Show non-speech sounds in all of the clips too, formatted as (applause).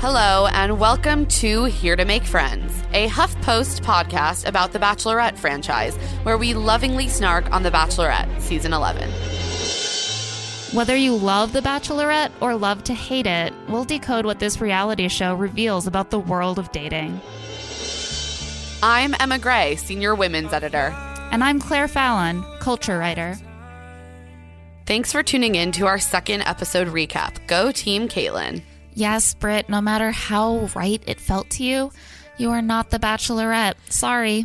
Hello, and welcome to Here to Make Friends, a HuffPost podcast about the Bachelorette franchise, where we lovingly snark on The Bachelorette, season 11. Whether you love The Bachelorette or love to hate it, we'll decode what this reality show reveals about the world of dating. I'm Emma Gray, senior women's editor. And I'm Claire Fallon, culture writer. Thanks for tuning in to our second episode recap. Go Team Kaitlyn. Yes, Britt, no matter how right it felt to you, you are not the bachelorette. Sorry.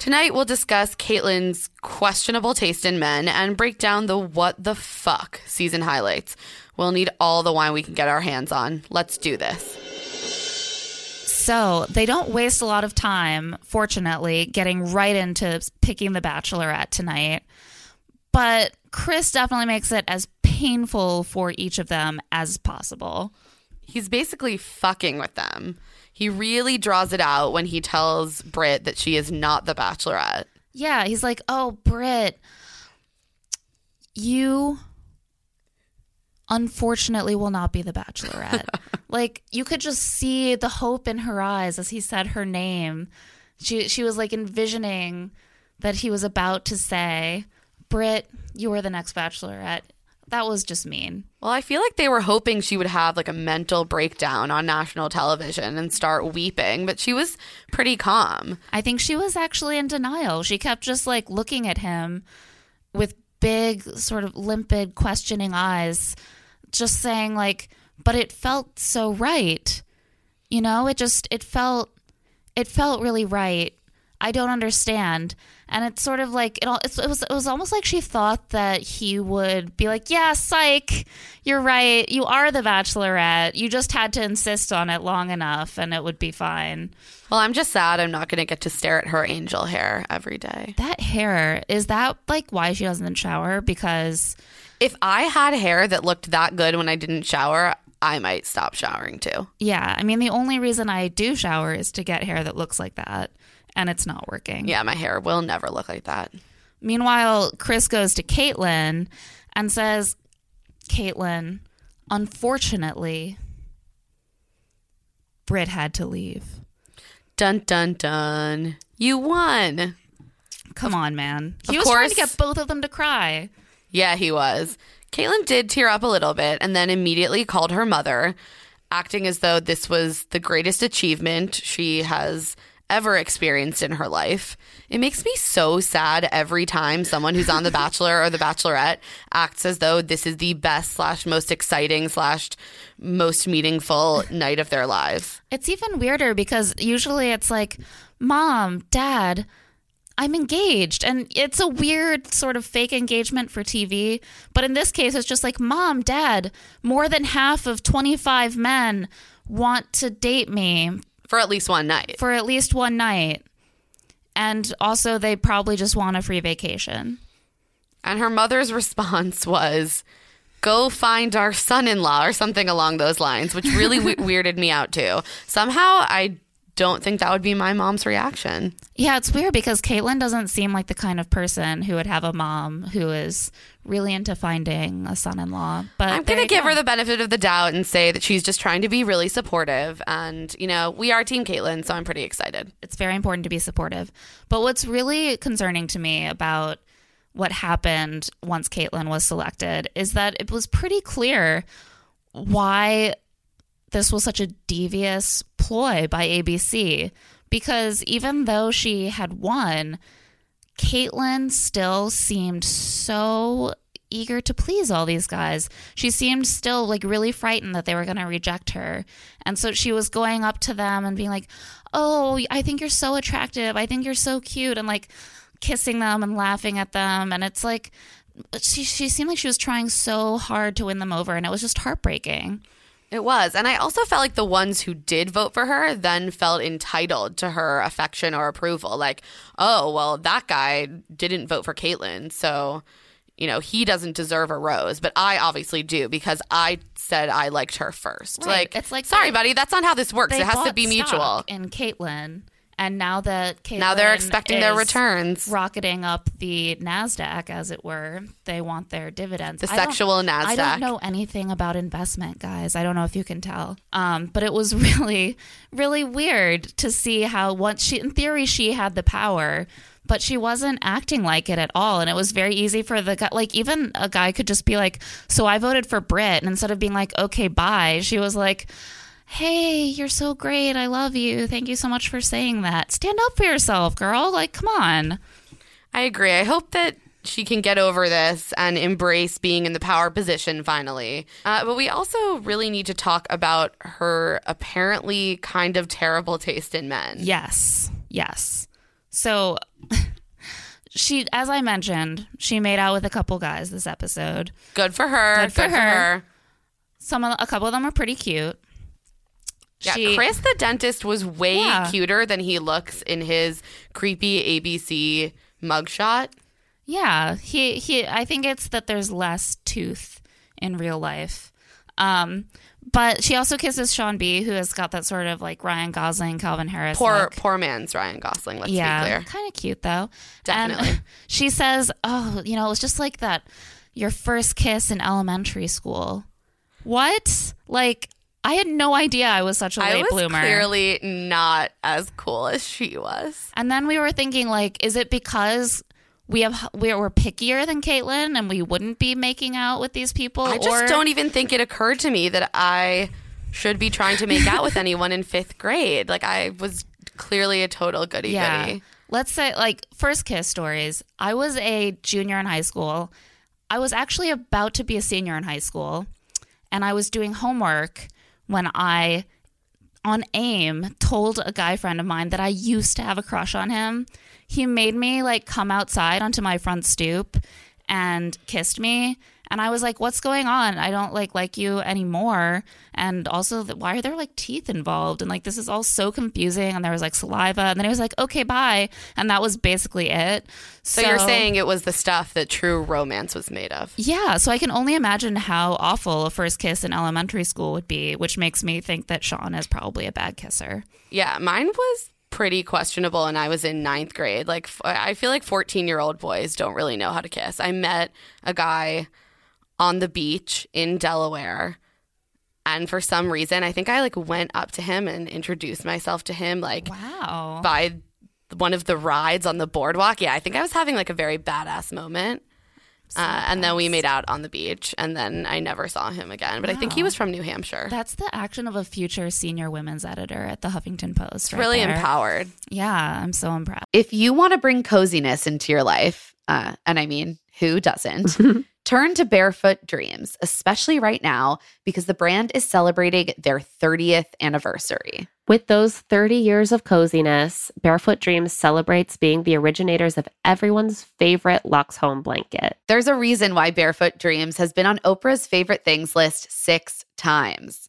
Tonight, we'll discuss Kaitlyn's questionable taste in men and break down the what the fuck season highlights. We'll need all the wine we can get our hands on. Let's do this. So, they don't waste a lot of time, fortunately, getting right into picking the bachelorette tonight. But Chris definitely makes it as painful for each of them as possible he's basically fucking with them. He really draws it out when he tells Britt that she is not the bachelorette. Yeah, he's like, "Oh, Britt, you unfortunately will not be the bachelorette." (laughs) like you could just see the hope in her eyes as he said her name. She she was like envisioning that he was about to say, "Britt, you are the next bachelorette." That was just mean. Well, I feel like they were hoping she would have like a mental breakdown on national television and start weeping, but she was pretty calm. I think she was actually in denial. She kept just like looking at him with big, sort of limpid, questioning eyes, just saying, like, but it felt so right. You know, it just, it felt, it felt really right. I don't understand and it's sort of like it, it was it was almost like she thought that he would be like, "Yeah, psych, you're right. You are the Bachelorette. You just had to insist on it long enough, and it would be fine." Well, I'm just sad I'm not going to get to stare at her angel hair every day. That hair is that like why she doesn't shower? Because if I had hair that looked that good when I didn't shower, I might stop showering too. Yeah, I mean the only reason I do shower is to get hair that looks like that and it's not working. Yeah, my hair will never look like that. Meanwhile, Chris goes to Kaitlyn and says, Kaitlyn, unfortunately, Britt had to leave. Dun dun dun. You won. Come on, man. He of was course. trying to get both of them to cry. Yeah, he was. Kaitlyn did tear up a little bit and then immediately called her mother, acting as though this was the greatest achievement she has ever experienced in her life. It makes me so sad every time someone who's on The Bachelor or The Bachelorette acts as though this is the best slash most exciting slash most meaningful night of their lives. It's even weirder because usually it's like, Mom, Dad, I'm engaged. And it's a weird sort of fake engagement for TV. But in this case, it's just like, Mom, Dad, more than half of 25 men want to date me for at least one night. For at least one night. And also, they probably just want a free vacation. And her mother's response was, go find our son in law or something along those lines, which really (laughs) weirded me out too. Somehow I don't think that would be my mom's reaction. Yeah, it's weird because Kaitlyn doesn't seem like the kind of person who would have a mom who is really into finding a son-in-law. But I'm going to give go. her the benefit of the doubt and say that she's just trying to be really supportive. And you know, we are Team Kaitlyn, so I'm pretty excited. It's very important to be supportive. But what's really concerning to me about what happened once Kaitlyn was selected is that it was pretty clear why this was such a devious ploy by ABC. Because even though she had won, Kaitlyn still seemed so eager to please all these guys. She seemed still like really frightened that they were going to reject her. And so she was going up to them and being like, Oh, I think you're so attractive. I think you're so cute. And like kissing them and laughing at them. And it's like, she, she seemed like she was trying so hard to win them over. And it was just heartbreaking. It was. And I also felt like the ones who did vote for her then felt entitled to her affection or approval. Like, oh, well, that guy didn't vote for Kaitlyn. So, you know, he doesn't deserve a rose. But I obviously do because I said I liked her first. Right. Like, It's like sorry, they- buddy, that's not how this works. It has to be mutual. In Kaitlyn. And now that Kaitlyn Now they're expecting their returns. rocketing up the Nasdaq, as it were. They want their dividends. The I sexual I don't know anything about investment, guys. I don't know if you can tell. Um, but it was (laughs) really, really weird to see how once she, in theory, she had the power, but she wasn't acting like it at all. And it was very easy for the guy, like even a guy could just be like, "So I voted for Britt," and instead of being like, "Okay, bye," she was like. Hey, you're so great. I love you. Thank you so much for saying that. Stand up for yourself, girl. Like, come on. I agree. I hope that she can get over this and embrace being in the power position finally. Uh, but we also really need to talk about her apparently kind of terrible taste in men. Yes. Yes. So (laughs) she as I mentioned, she made out with a couple guys this episode. Good for her. Good for her. Some of a couple of them are pretty cute. Yeah, She- Chris the dentist was way Yeah. cuter than he looks in his creepy ABC mugshot. Yeah, he he I think it's that there's less tooth in real life. Um but she also kisses Sean B, who has got that sort of like Ryan Gosling, Calvin Harris. Poor look. poor man's Ryan Gosling, let's be clear. kind of cute though. Definitely. And (laughs) she says, "Oh, you know, it was just like that. Your first kiss in elementary school. What? Like, I had no idea I was such a late was bloomer. clearly not as cool as she was. and then we were thinking, like, is it because we have we were pickier than Kaitlyn and we wouldn't be making out with these people? I just or don't even think it occurred to me that I should be trying to make out with anyone in fifth grade. Like I was clearly a total goody yeah. goody. Let's say like first kiss stories. I was a junior in high school. I was actually about to be a senior in high school, and I was doing homework when I, on AIM, told a guy friend of mine that I used to have a crush on him. He made me like come outside onto my front stoop and kissed me. And I was like, "What's going on? I don't like like you anymore." And also, th- why are there like teeth involved? And like this is all so confusing. And there was like saliva. And then he was like, "Okay, bye." And that was basically it. So, you're saying it was the stuff that true romance was made of. Yeah, so I can only imagine how awful a first kiss in elementary school would be, which makes me think that Sean is probably a bad kisser. Yeah, mine was pretty questionable and I was in ninth grade. Like, f- I feel like 14 year old boys don't really know how to kiss. I met a guy on the beach in Delaware. And for some reason, I think I like went up to him and introduced myself to him, like Wow. by one of the rides on the boardwalk. Yeah, I think I was having like a very badass moment. Uh, and then we made out on the beach, and then I never saw him again. But I think he was from New Hampshire. That's the action of a future senior women's editor at the Huffington Post. right really there. empowered. Yeah, I'm so impressed. If you want to bring coziness into your life, uh, and I mean, who doesn't? (laughs) Turn to Barefoot Dreams, especially right now because the brand is celebrating their 30th anniversary. With those 30 years of coziness, Barefoot Dreams celebrates being the originators of everyone's favorite Lux Home blanket. There's a reason why Barefoot Dreams has been on Oprah's favorite things list six times.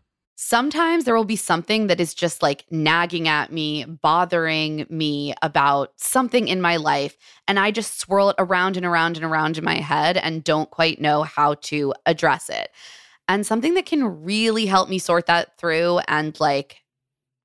Sometimes there will be something that is just like nagging at me, bothering me about something in my life. And I just swirl it around and around and around in my head and don't quite know how to address it. And something that can really help me sort that through and like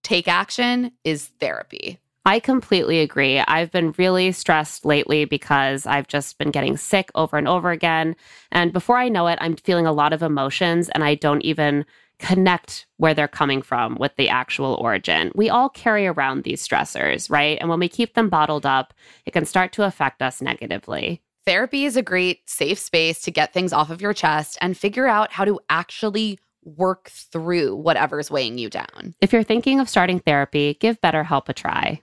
take action is therapy. I completely agree. I've been really stressed lately because I've just been getting sick over and over again. And before I know it, I'm feeling a lot of emotions and I don't even connect where they're coming from with the actual origin. We all carry around these stressors, right? And when we keep them bottled up, it can start to affect us negatively. Therapy is a great safe space to get things off of your chest and figure out how to actually work through whatever's weighing you down. If you're thinking of starting therapy, give BetterHelp a try.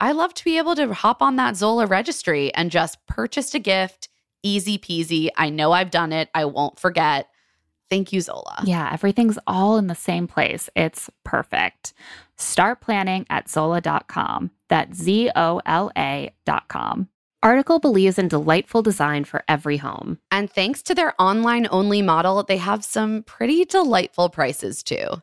I love to be able to hop on that Zola registry and just purchase a gift. Easy peasy. I know I've done it. I won't forget. Thank you, Zola. Yeah, everything's all in the same place. It's perfect. Start planning at Zola.com. That's Z O L A.com. Article believes in delightful design for every home. And thanks to their online only model, they have some pretty delightful prices too.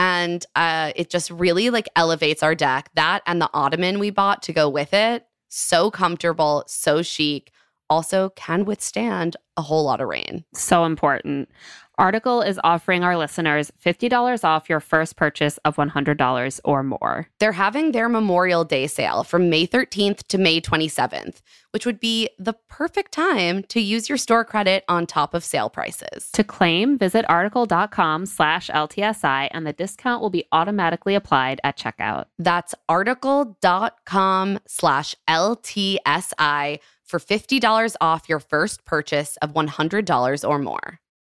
and uh, it just really like elevates our deck. That and the ottoman we bought to go with it, so comfortable, so chic. Also, can withstand a whole lot of rain. So important. Article is offering our listeners $50 off your first purchase of $100 or more. They're having their Memorial Day sale from May 13th to May 27th, which would be the perfect time to use your store credit on top of sale prices. To claim, visit article.com slash LTSI and the discount will be automatically applied at checkout. That's article.com slash LTSI for $50 off your first purchase of $100 or more.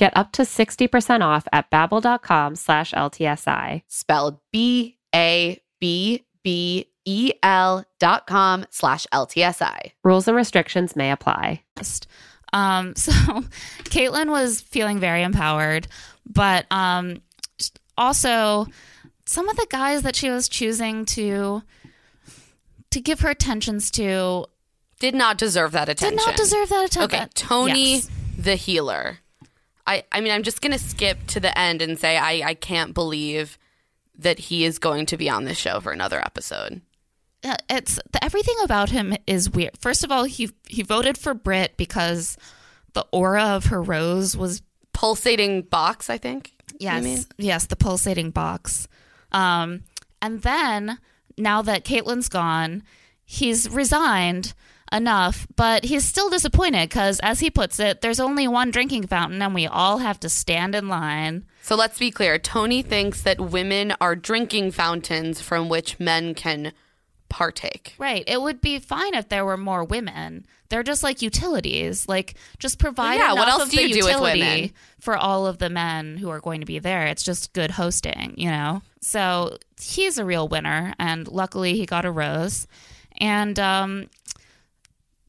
Get up to 60% off at babbel.com slash LTSI. Spelled B-A-B-B-E-L dot com slash LTSI. Rules and restrictions may apply. Um, (laughs) so Kaitlyn was feeling very empowered, but um, also some of the guys that she was choosing to to give her attentions to Did not deserve that attention. did not deserve that attention. Okay, Tony Yes. the healer. I, I mean, I'm just going to skip to the end and say I, I can't believe that he is going to be on this show for another episode. Uh, it's the, everything about him is weird. First of all, he he voted for Britt because the aura of her rose was Pulsating box, I think. yes, mean? yes, the pulsating box. Um, and then now that Kaitlyn's gone, he's resigned enough, but he's still disappointed because, as he puts it, there's only one drinking fountain, and we all have to stand in line. So let's be clear. Tony thinks that women are drinking fountains from which men can partake. Right. It would be fine if there were more women. They're just like utilities. Like just provide yeah, what else of do you do with women? for all of the men who are going to be there. It's just good hosting, you know. So he's a real winner, and luckily he got a rose. And um,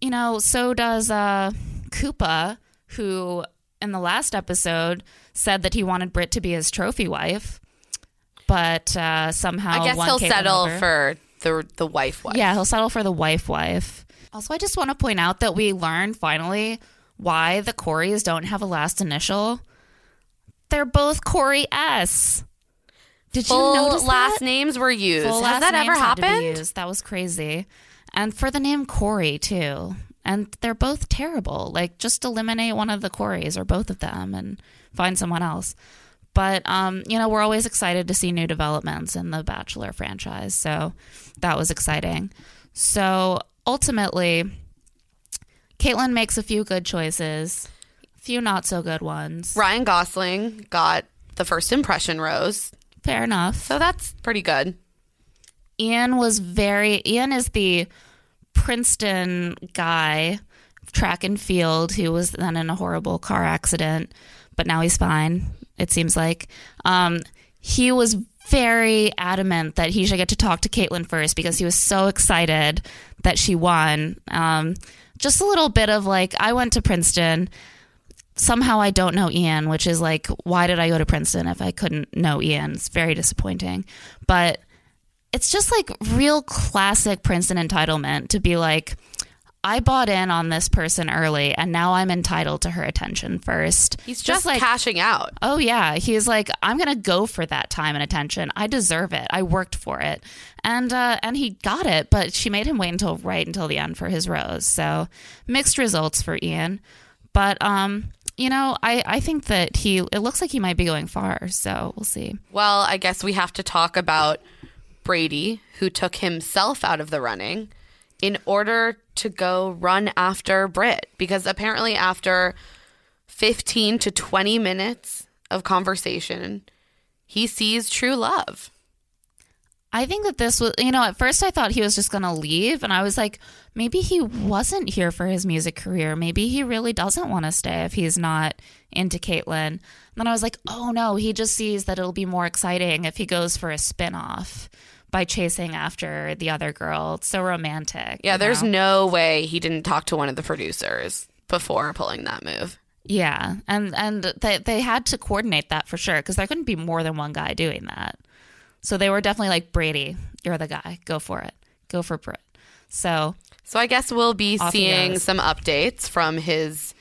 you know, so does uh, Kupah, who in the last episode said that he wanted Britt to be his trophy wife, but uh, somehow I guess he'll settle over. for the the wife wife. Yeah, he'll settle for the wife wife. Also, I just want to point out that we learned finally why the Coreys don't have a last initial. They're both Corey S. Did Full you notice last that? names were used. Full Has last that ever names had to be happened? used. That was crazy. And for the name Corey too. And they're both terrible. Like just eliminate one of the Coreys or both of them and find someone else. But um, you know, we're always excited to see new developments in the Bachelor franchise. So that was exciting. So ultimately, Kaitlyn makes a few good choices, a few not so good ones. Ryan Gosling got the first impression rose, Fair enough. so that's pretty good. Ian was very Ian is the Princeton guy, track and field, who was then in a horrible car accident, but now he's fine, it seems like. Um, he was very adamant that he should get to talk to Kaitlyn first because he was so excited that she won. Um, just a little bit of like, I went to Princeton. Somehow I don't know Ian, which is like, why did I go to Princeton if I couldn't know Ian? It's very disappointing. But it's just like real classic Princeton entitlement to be like, I bought in on this person early and now I'm entitled to her attention first. He's just, like, cashing out. oh yeah, he's like, I'm gonna go for that time and attention. I deserve it. I worked for it, and uh, and he got it. But she made him wait until right until the end for his rose. So mixed results for Ian, but um, you know, I I think that he it looks like he might be going far. So we'll see. Well, I guess we have to talk about Brady, who took himself out of the running in order to go run after Britt. Because apparently, after 15 to 20 minutes of conversation, he sees true love. I think that this was, you know, at first I thought he was just going to leave. And I was like, maybe he wasn't here for his music career. Maybe he really doesn't want to stay if he's not into Kaitlyn. And then I was like, oh no, he just sees that it'll be more exciting if he goes for a spin off by chasing after the other girl. It's so romantic. Yeah, there's know? no way he didn't talk to one of the producers before pulling that move. Yeah. And, and they, they had to coordinate that for sure because there couldn't be more than one guy doing that. So they were definitely like Brady, you're the guy. Go for it. Go for Britt. So So I guess we'll be seeing some updates from his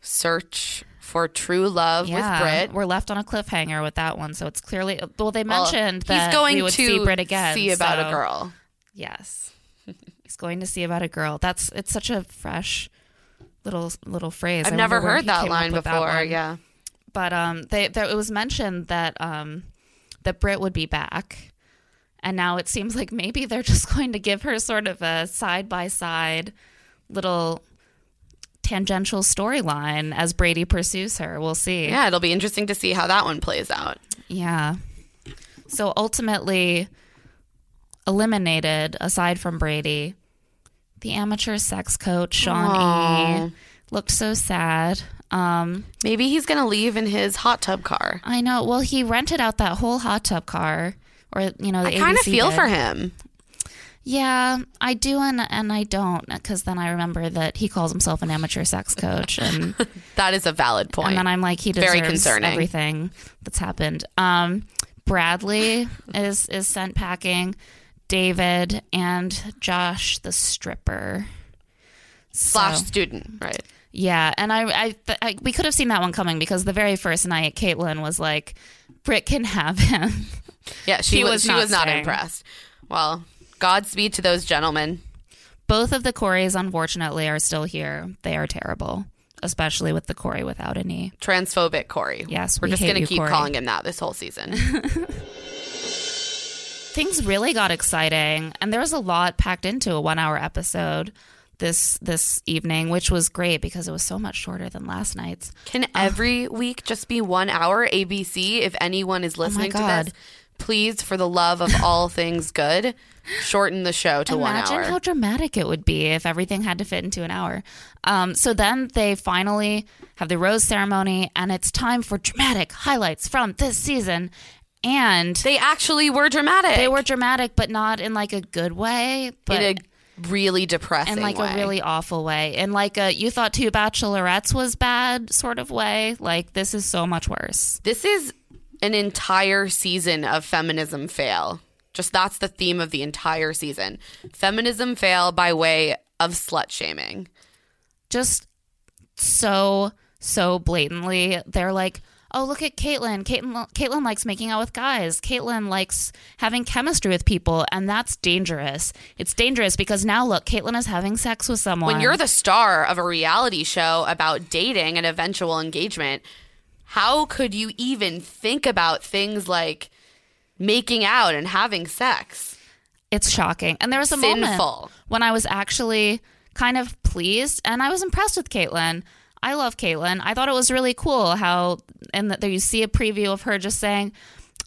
search for true love yeah, with Britt. we're left on a cliffhanger with that one. So it's clearly well they Well, mentioned that he's going we would to see Britt again. see about so- a girl. Yes. (laughs) He's going to see about a girl. That's it's such a fresh little little phrase. I've I never heard he that line with that before. yeah. But um they there it was mentioned that um that Britt would be back. And now it seems like maybe they're just (laughs) going to give her sort of a side by side little tangential storyline as Brady pursues her. We'll see. Yeah, it'll be interesting to see how that one plays out. Yeah. So ultimately, eliminated aside from Brady, the amateur sex coach Sean Aw. E. looked so sad. Um, Maybe he's going to leave in his hot tub car. I know. Well, he rented out that whole hot tub car, or you know, the I kind of feel did. for him. Yeah, I do, and and I don't, because then I remember that he calls himself an amateur sex coach, and (laughs) That is a valid point. And then I'm like, he deserves Very concerning. everything that's happened. Um, Bradley is is sent packing. David and Josh, the stripper. Slash student, right? Yeah, and I, I, I, we could have seen that one coming because the very first night, Kaitlyn was like, "Britt can have him." Yeah, (laughs) she He was, was she not was not impressed. Well, Godspeed to those gentlemen. Both of the Coreys, unfortunately, are still here. They are terrible, especially with the Corey without a knee. Transphobic Corey. Yes, we're we just gonna keep Corey. calling him that this whole season. (laughs) things really got exciting and there was a lot packed into a one hour episode this this evening which was great because it was so much shorter than last night's Can every week just be one hour? ABC, if anyone is listening to Oh God. this, please, for the love of all (laughs) things good, shorten the show to one hour. imagine how dramatic it would be if everything had to fit into an hour um, so then they finally have the rose ceremony and it's time for dramatic highlights from this season and they actually were dramatic. they were dramatic but not in like a good way but in a really depressing in like way. a really awful way in like a you thought two bachelorettes was bad sort of way like this is so much worse This is an entire season of feminism fail. Just that's the theme of the entire season. Feminism fail by way of slut shaming. just so so blatantly they're like oh look at kaitlyn kaitlyn kaitlyn likes making out with guys. Kaitlyn likes having chemistry with people and that's dangerous. It's dangerous because now look kaitlyn is having sex with someone. When you're the star of a reality show about dating and eventual engagement, how could you even think about things like making out and having sex? it's shocking. And there was a moment when i was actually kind of pleased and i was impressed with kaitlyn i love kaitlyn i thought it was really cool how and that there you see a preview of her just saying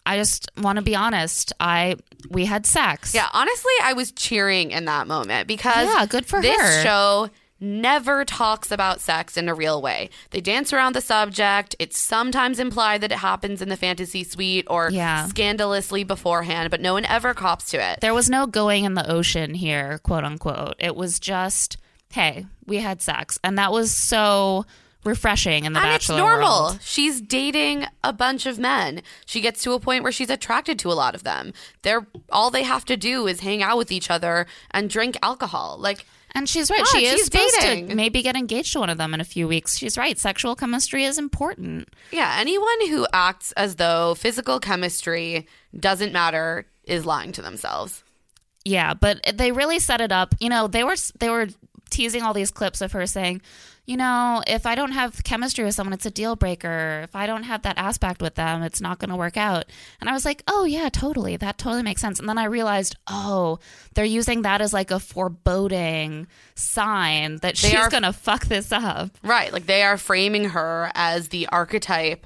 i just want to be honest i we had sex Yeah, honestly, I was cheering in that moment because Yeah, good for this her. show never talks about sex in a real way. They dance around the subject. It's sometimes implied that it happens in the fantasy suite or Yeah. scandalously beforehand, but no one ever cops to it. There was no going in the ocean here, quote unquote. It was just, hey, we had sex. And that was so refreshing in the and it's Bachelor normal. world. She's dating a bunch of men. She gets to a point where she's attracted to a lot of them. They're all they have to do is hang out with each other and drink alcohol. Like And she's right. God, she is she's supposed to dating. maybe get engaged to one of them in a few weeks. She's right. Sexual chemistry is important. Yeah, anyone who acts as though physical chemistry doesn't matter is lying to themselves. Yeah, but they really set it up. You know, they were they were teasing all these clips of her saying, you know, if I don't have chemistry with someone, it's a deal breaker. If I don't have that aspect with them, it's not going to work out. And I was like, oh yeah, totally. That totally makes sense. And then I realized, oh, they're using that as like a foreboding sign that she's going to fuck this up. Right, like they are framing her as the archetype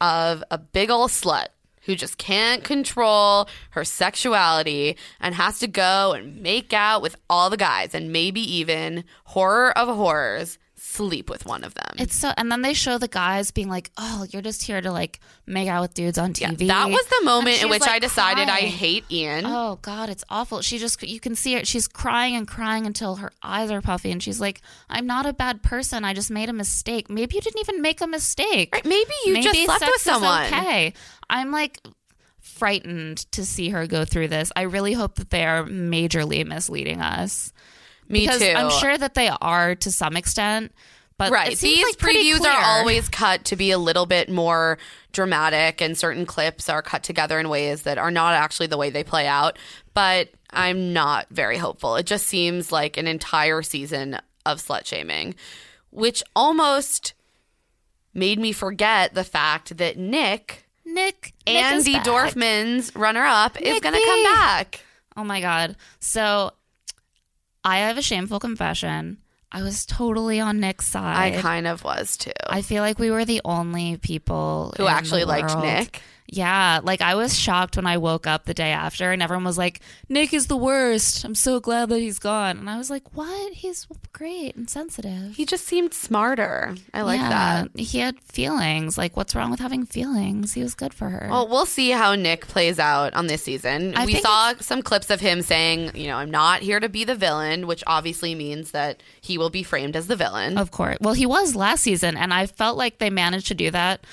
of a big old slut who just can't control her sexuality and has to go and make out with all the guys and maybe even horror of horrors sleep with one of them. It's so, and then they show the guys being like, "Oh, you're just here to like make out with dudes on yeah, TV." that was the moment in which like, I decided I hate Ian. Oh God, it's awful. She just you can see her. She's crying and crying until her eyes are puffy, and she's like, "I'm not a bad person. I just made a mistake. Maybe you didn't even make a mistake. Right, maybe you just slept with someone. okay. I'm like, frightened to see her go through this. I really hope that they are majorly misleading us. Me because too. I'm sure that they are to some extent. But right. These like previews are always cut to be a little bit more dramatic, and certain clips are cut together in ways that are not actually the way they play out. But I'm not very hopeful. It just seems like an entire season of slut shaming, which almost made me forget the fact that Nick, Nick, Andi. Dorfman's runner up, is going to come back. Oh my god. So I have a shameful confession. I was totally on Nick's side. I kind of was too. I feel like we were the only people who actually liked. Nick. Yeah, like I was shocked when I woke up the day after and everyone was like, Nick is the worst. I'm so glad that he's gone. And I was like, what? He's great and sensitive. He just seemed smarter. I like yeah, that. He had feelings. Like, what's wrong with having feelings? He was good for her. Well, we'll see how Nick plays out on this season. I we saw some clips of him saying, you know, I'm not here to be the villain, which obviously means that he will be framed as the villain. Of course. Well, he was last season, and I felt like they managed to do that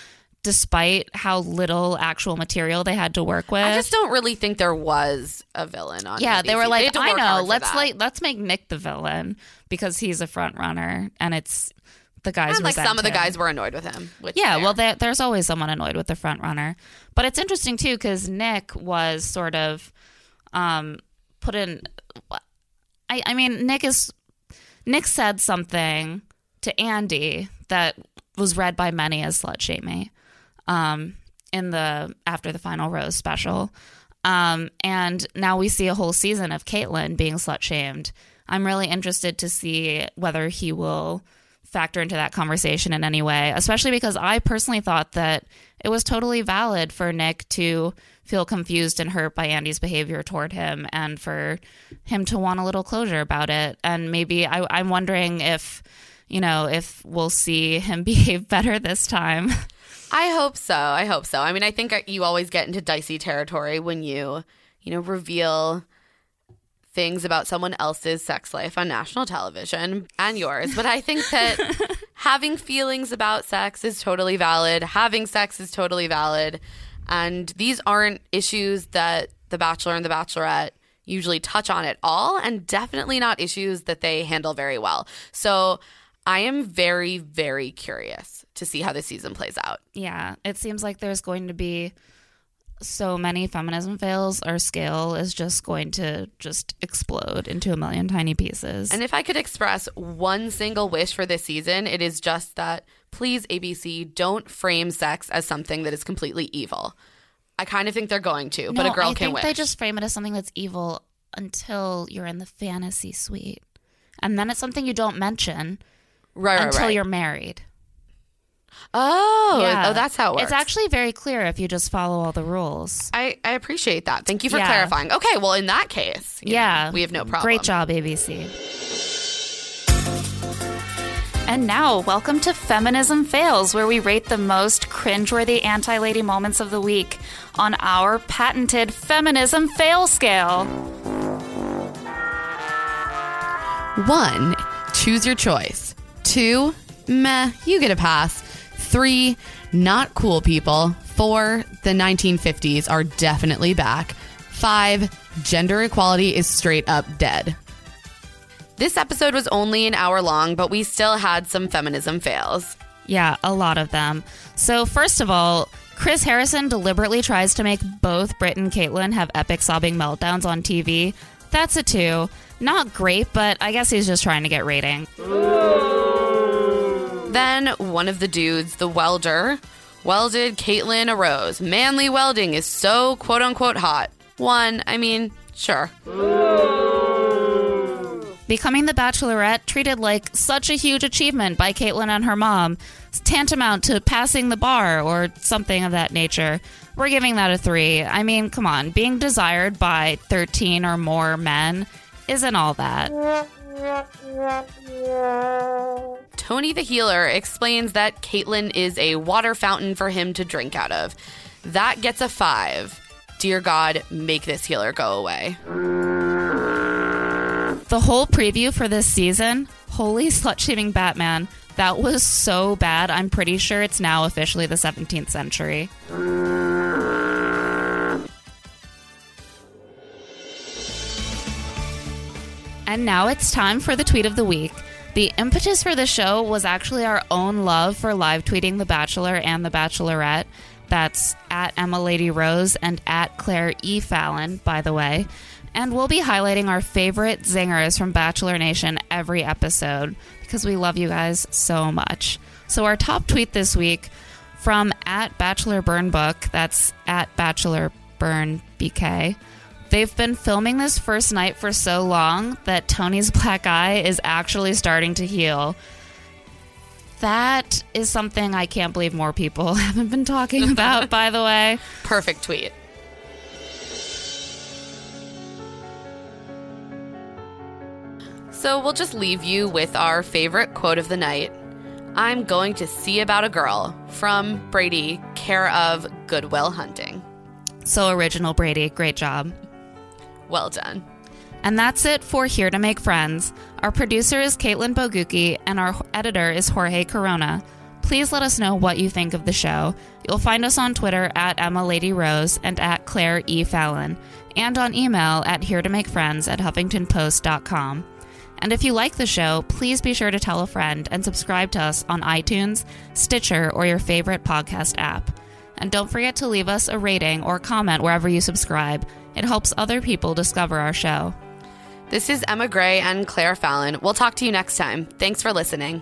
despite how little actual material they had to work with. I just don't really think there was a villain on yeah, they were like, to I know, let's like let's make Nick the villain because he's a front runner, and it's the guys. and like some of the guys were annoyed with him. Which Yeah, well, there, there's always someone annoyed with the front runner, but it's interesting too because Nick was sort of um, put in. I, I mean, Nick is Nick said something to Andi that was read by many as slut shaming um, in the after the final rose special. Um, and now we see a whole season of Kaitlyn being slut shamed. I'm really interested to see whether he will factor into that conversation in any way, especially because I personally thought that it was totally valid for Nick to feel confused and hurt by Andi's behavior toward him and for him to want a little closure about it. And maybe I, I'm wondering if, you know, if we'll see him (laughs) behave better this time. I hope so. I hope so. I mean, I think uh, you always get into dicey territory when you, you know, reveal things about someone else's sex life on national television and yours. But I think that (laughs) having feelings about sex is totally valid. Having sex is totally valid. And these aren't issues that The Bachelor and The Bachelorette usually touch on at all, and definitely not issues that they handle very well. So I am very, very curious to see how this season plays out. yeah, it seems like there's going to be so many feminism fails. Our scale is just going to just explode into a million tiny pieces. And if I could express one single wish for this season, it is just that please, ABC, don't frame sex as something that is completely evil. I kind of think they're going to, but a girl I can think they just frame it as something that's evil until you're in the fantasy suite, and then it's something you don't mention right, right, until right. you're married. Oh, oh, Yeah. oh, that's how it works. It's actually very clear if you just follow all the rules. I, I appreciate that. Thank you for Yeah. clarifying. Okay, well, in that case, yeah, know, we have no problem. Great job, ABC. And now, welcome to Feminism Fails, where we rate the most cringeworthy anti lady moments of the week on our patented Feminism Fail Scale. One, choose your choice. Two, meh, you get a pass. Three, not cool people. Four, the 1950s are definitely back. Five, gender equality is straight up dead. This episode was only an hour long, but we still had some feminism fails. Yeah, a lot of them. So, first of all, Chris Harrison deliberately tries to make both Britt and Kaitlyn have epic sobbing meltdowns on TV. That's a two. Not great, but I guess he's just trying to get rating. Then one of the dudes, the welder, welded Kaitlyn a rose. Manly welding is so quote unquote hot. One, I mean, sure. Becoming the Bachelorette treated like such a huge achievement by Kaitlyn and her mom, tantamount to passing the bar or something of that nature. We're giving that a three. I mean, come on, being desired by 13 or more men isn't all that. Tony the healer explains that Kaitlyn is a water fountain for him to drink out of. That gets a five. Dear God, make this healer go away. The whole preview for this season, holy slut shaming Batman, that was so bad. I'm pretty sure it's now officially the 17th century. And now it's time for the tweet of the week. The impetus for the show was actually our own love for live tweeting The Bachelor and The Bachelorette. That's at Emma Lady Rose and at Claire E. Fallon, by the way. And we'll be highlighting our favorite zingers from Bachelor Nation every episode because we love you guys so much. So, our top tweet this week from at Bachelor Burn Book, that's at Bachelor Burn BK. They've been filming this first night for so long that Tony's (laughs) black eye is actually starting to heal. That is something I can't believe more people (laughs) haven't been talking (laughs) about, by the way. Perfect tweet. So we'll just leave you with our favorite quote of the night. I'm going to see about a girl from Brady, care of Good Will Hunting. So original, Brady. Great job. Well done. And that's it for Here to Make Friends. Our producer is Caitlin Boguki, and our editor is Jorge Corona. Please let us know what you think of the show. You'll find us on Twitter at Emma Lady Rose and at Claire E. Fallon, and on email at here to make friends at huffingtonpost.com. And if you like the show, please be sure to tell a friend and subscribe to us on iTunes, Stitcher, or your favorite podcast app. And don't forget to leave us a rating or comment wherever you subscribe. It helps other people discover our show. This is Emma Gray and Claire Fallon. We'll talk to you next time. Thanks for listening.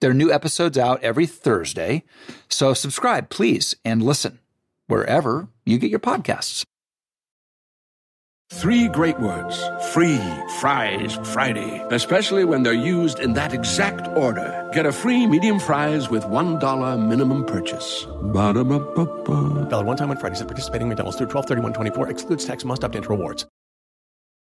There are new episodes out every Thursday. So subscribe, please, and listen wherever you get your podcasts. Three great words free fries Friday, especially when they're used in that exact order. Get a free medium fries with $1 minimum purchase. Ba-da-ba-ba-ba. Valid one time on Fridays at participating McDonald's through 12 31 24 excludes tax must opt into rewards.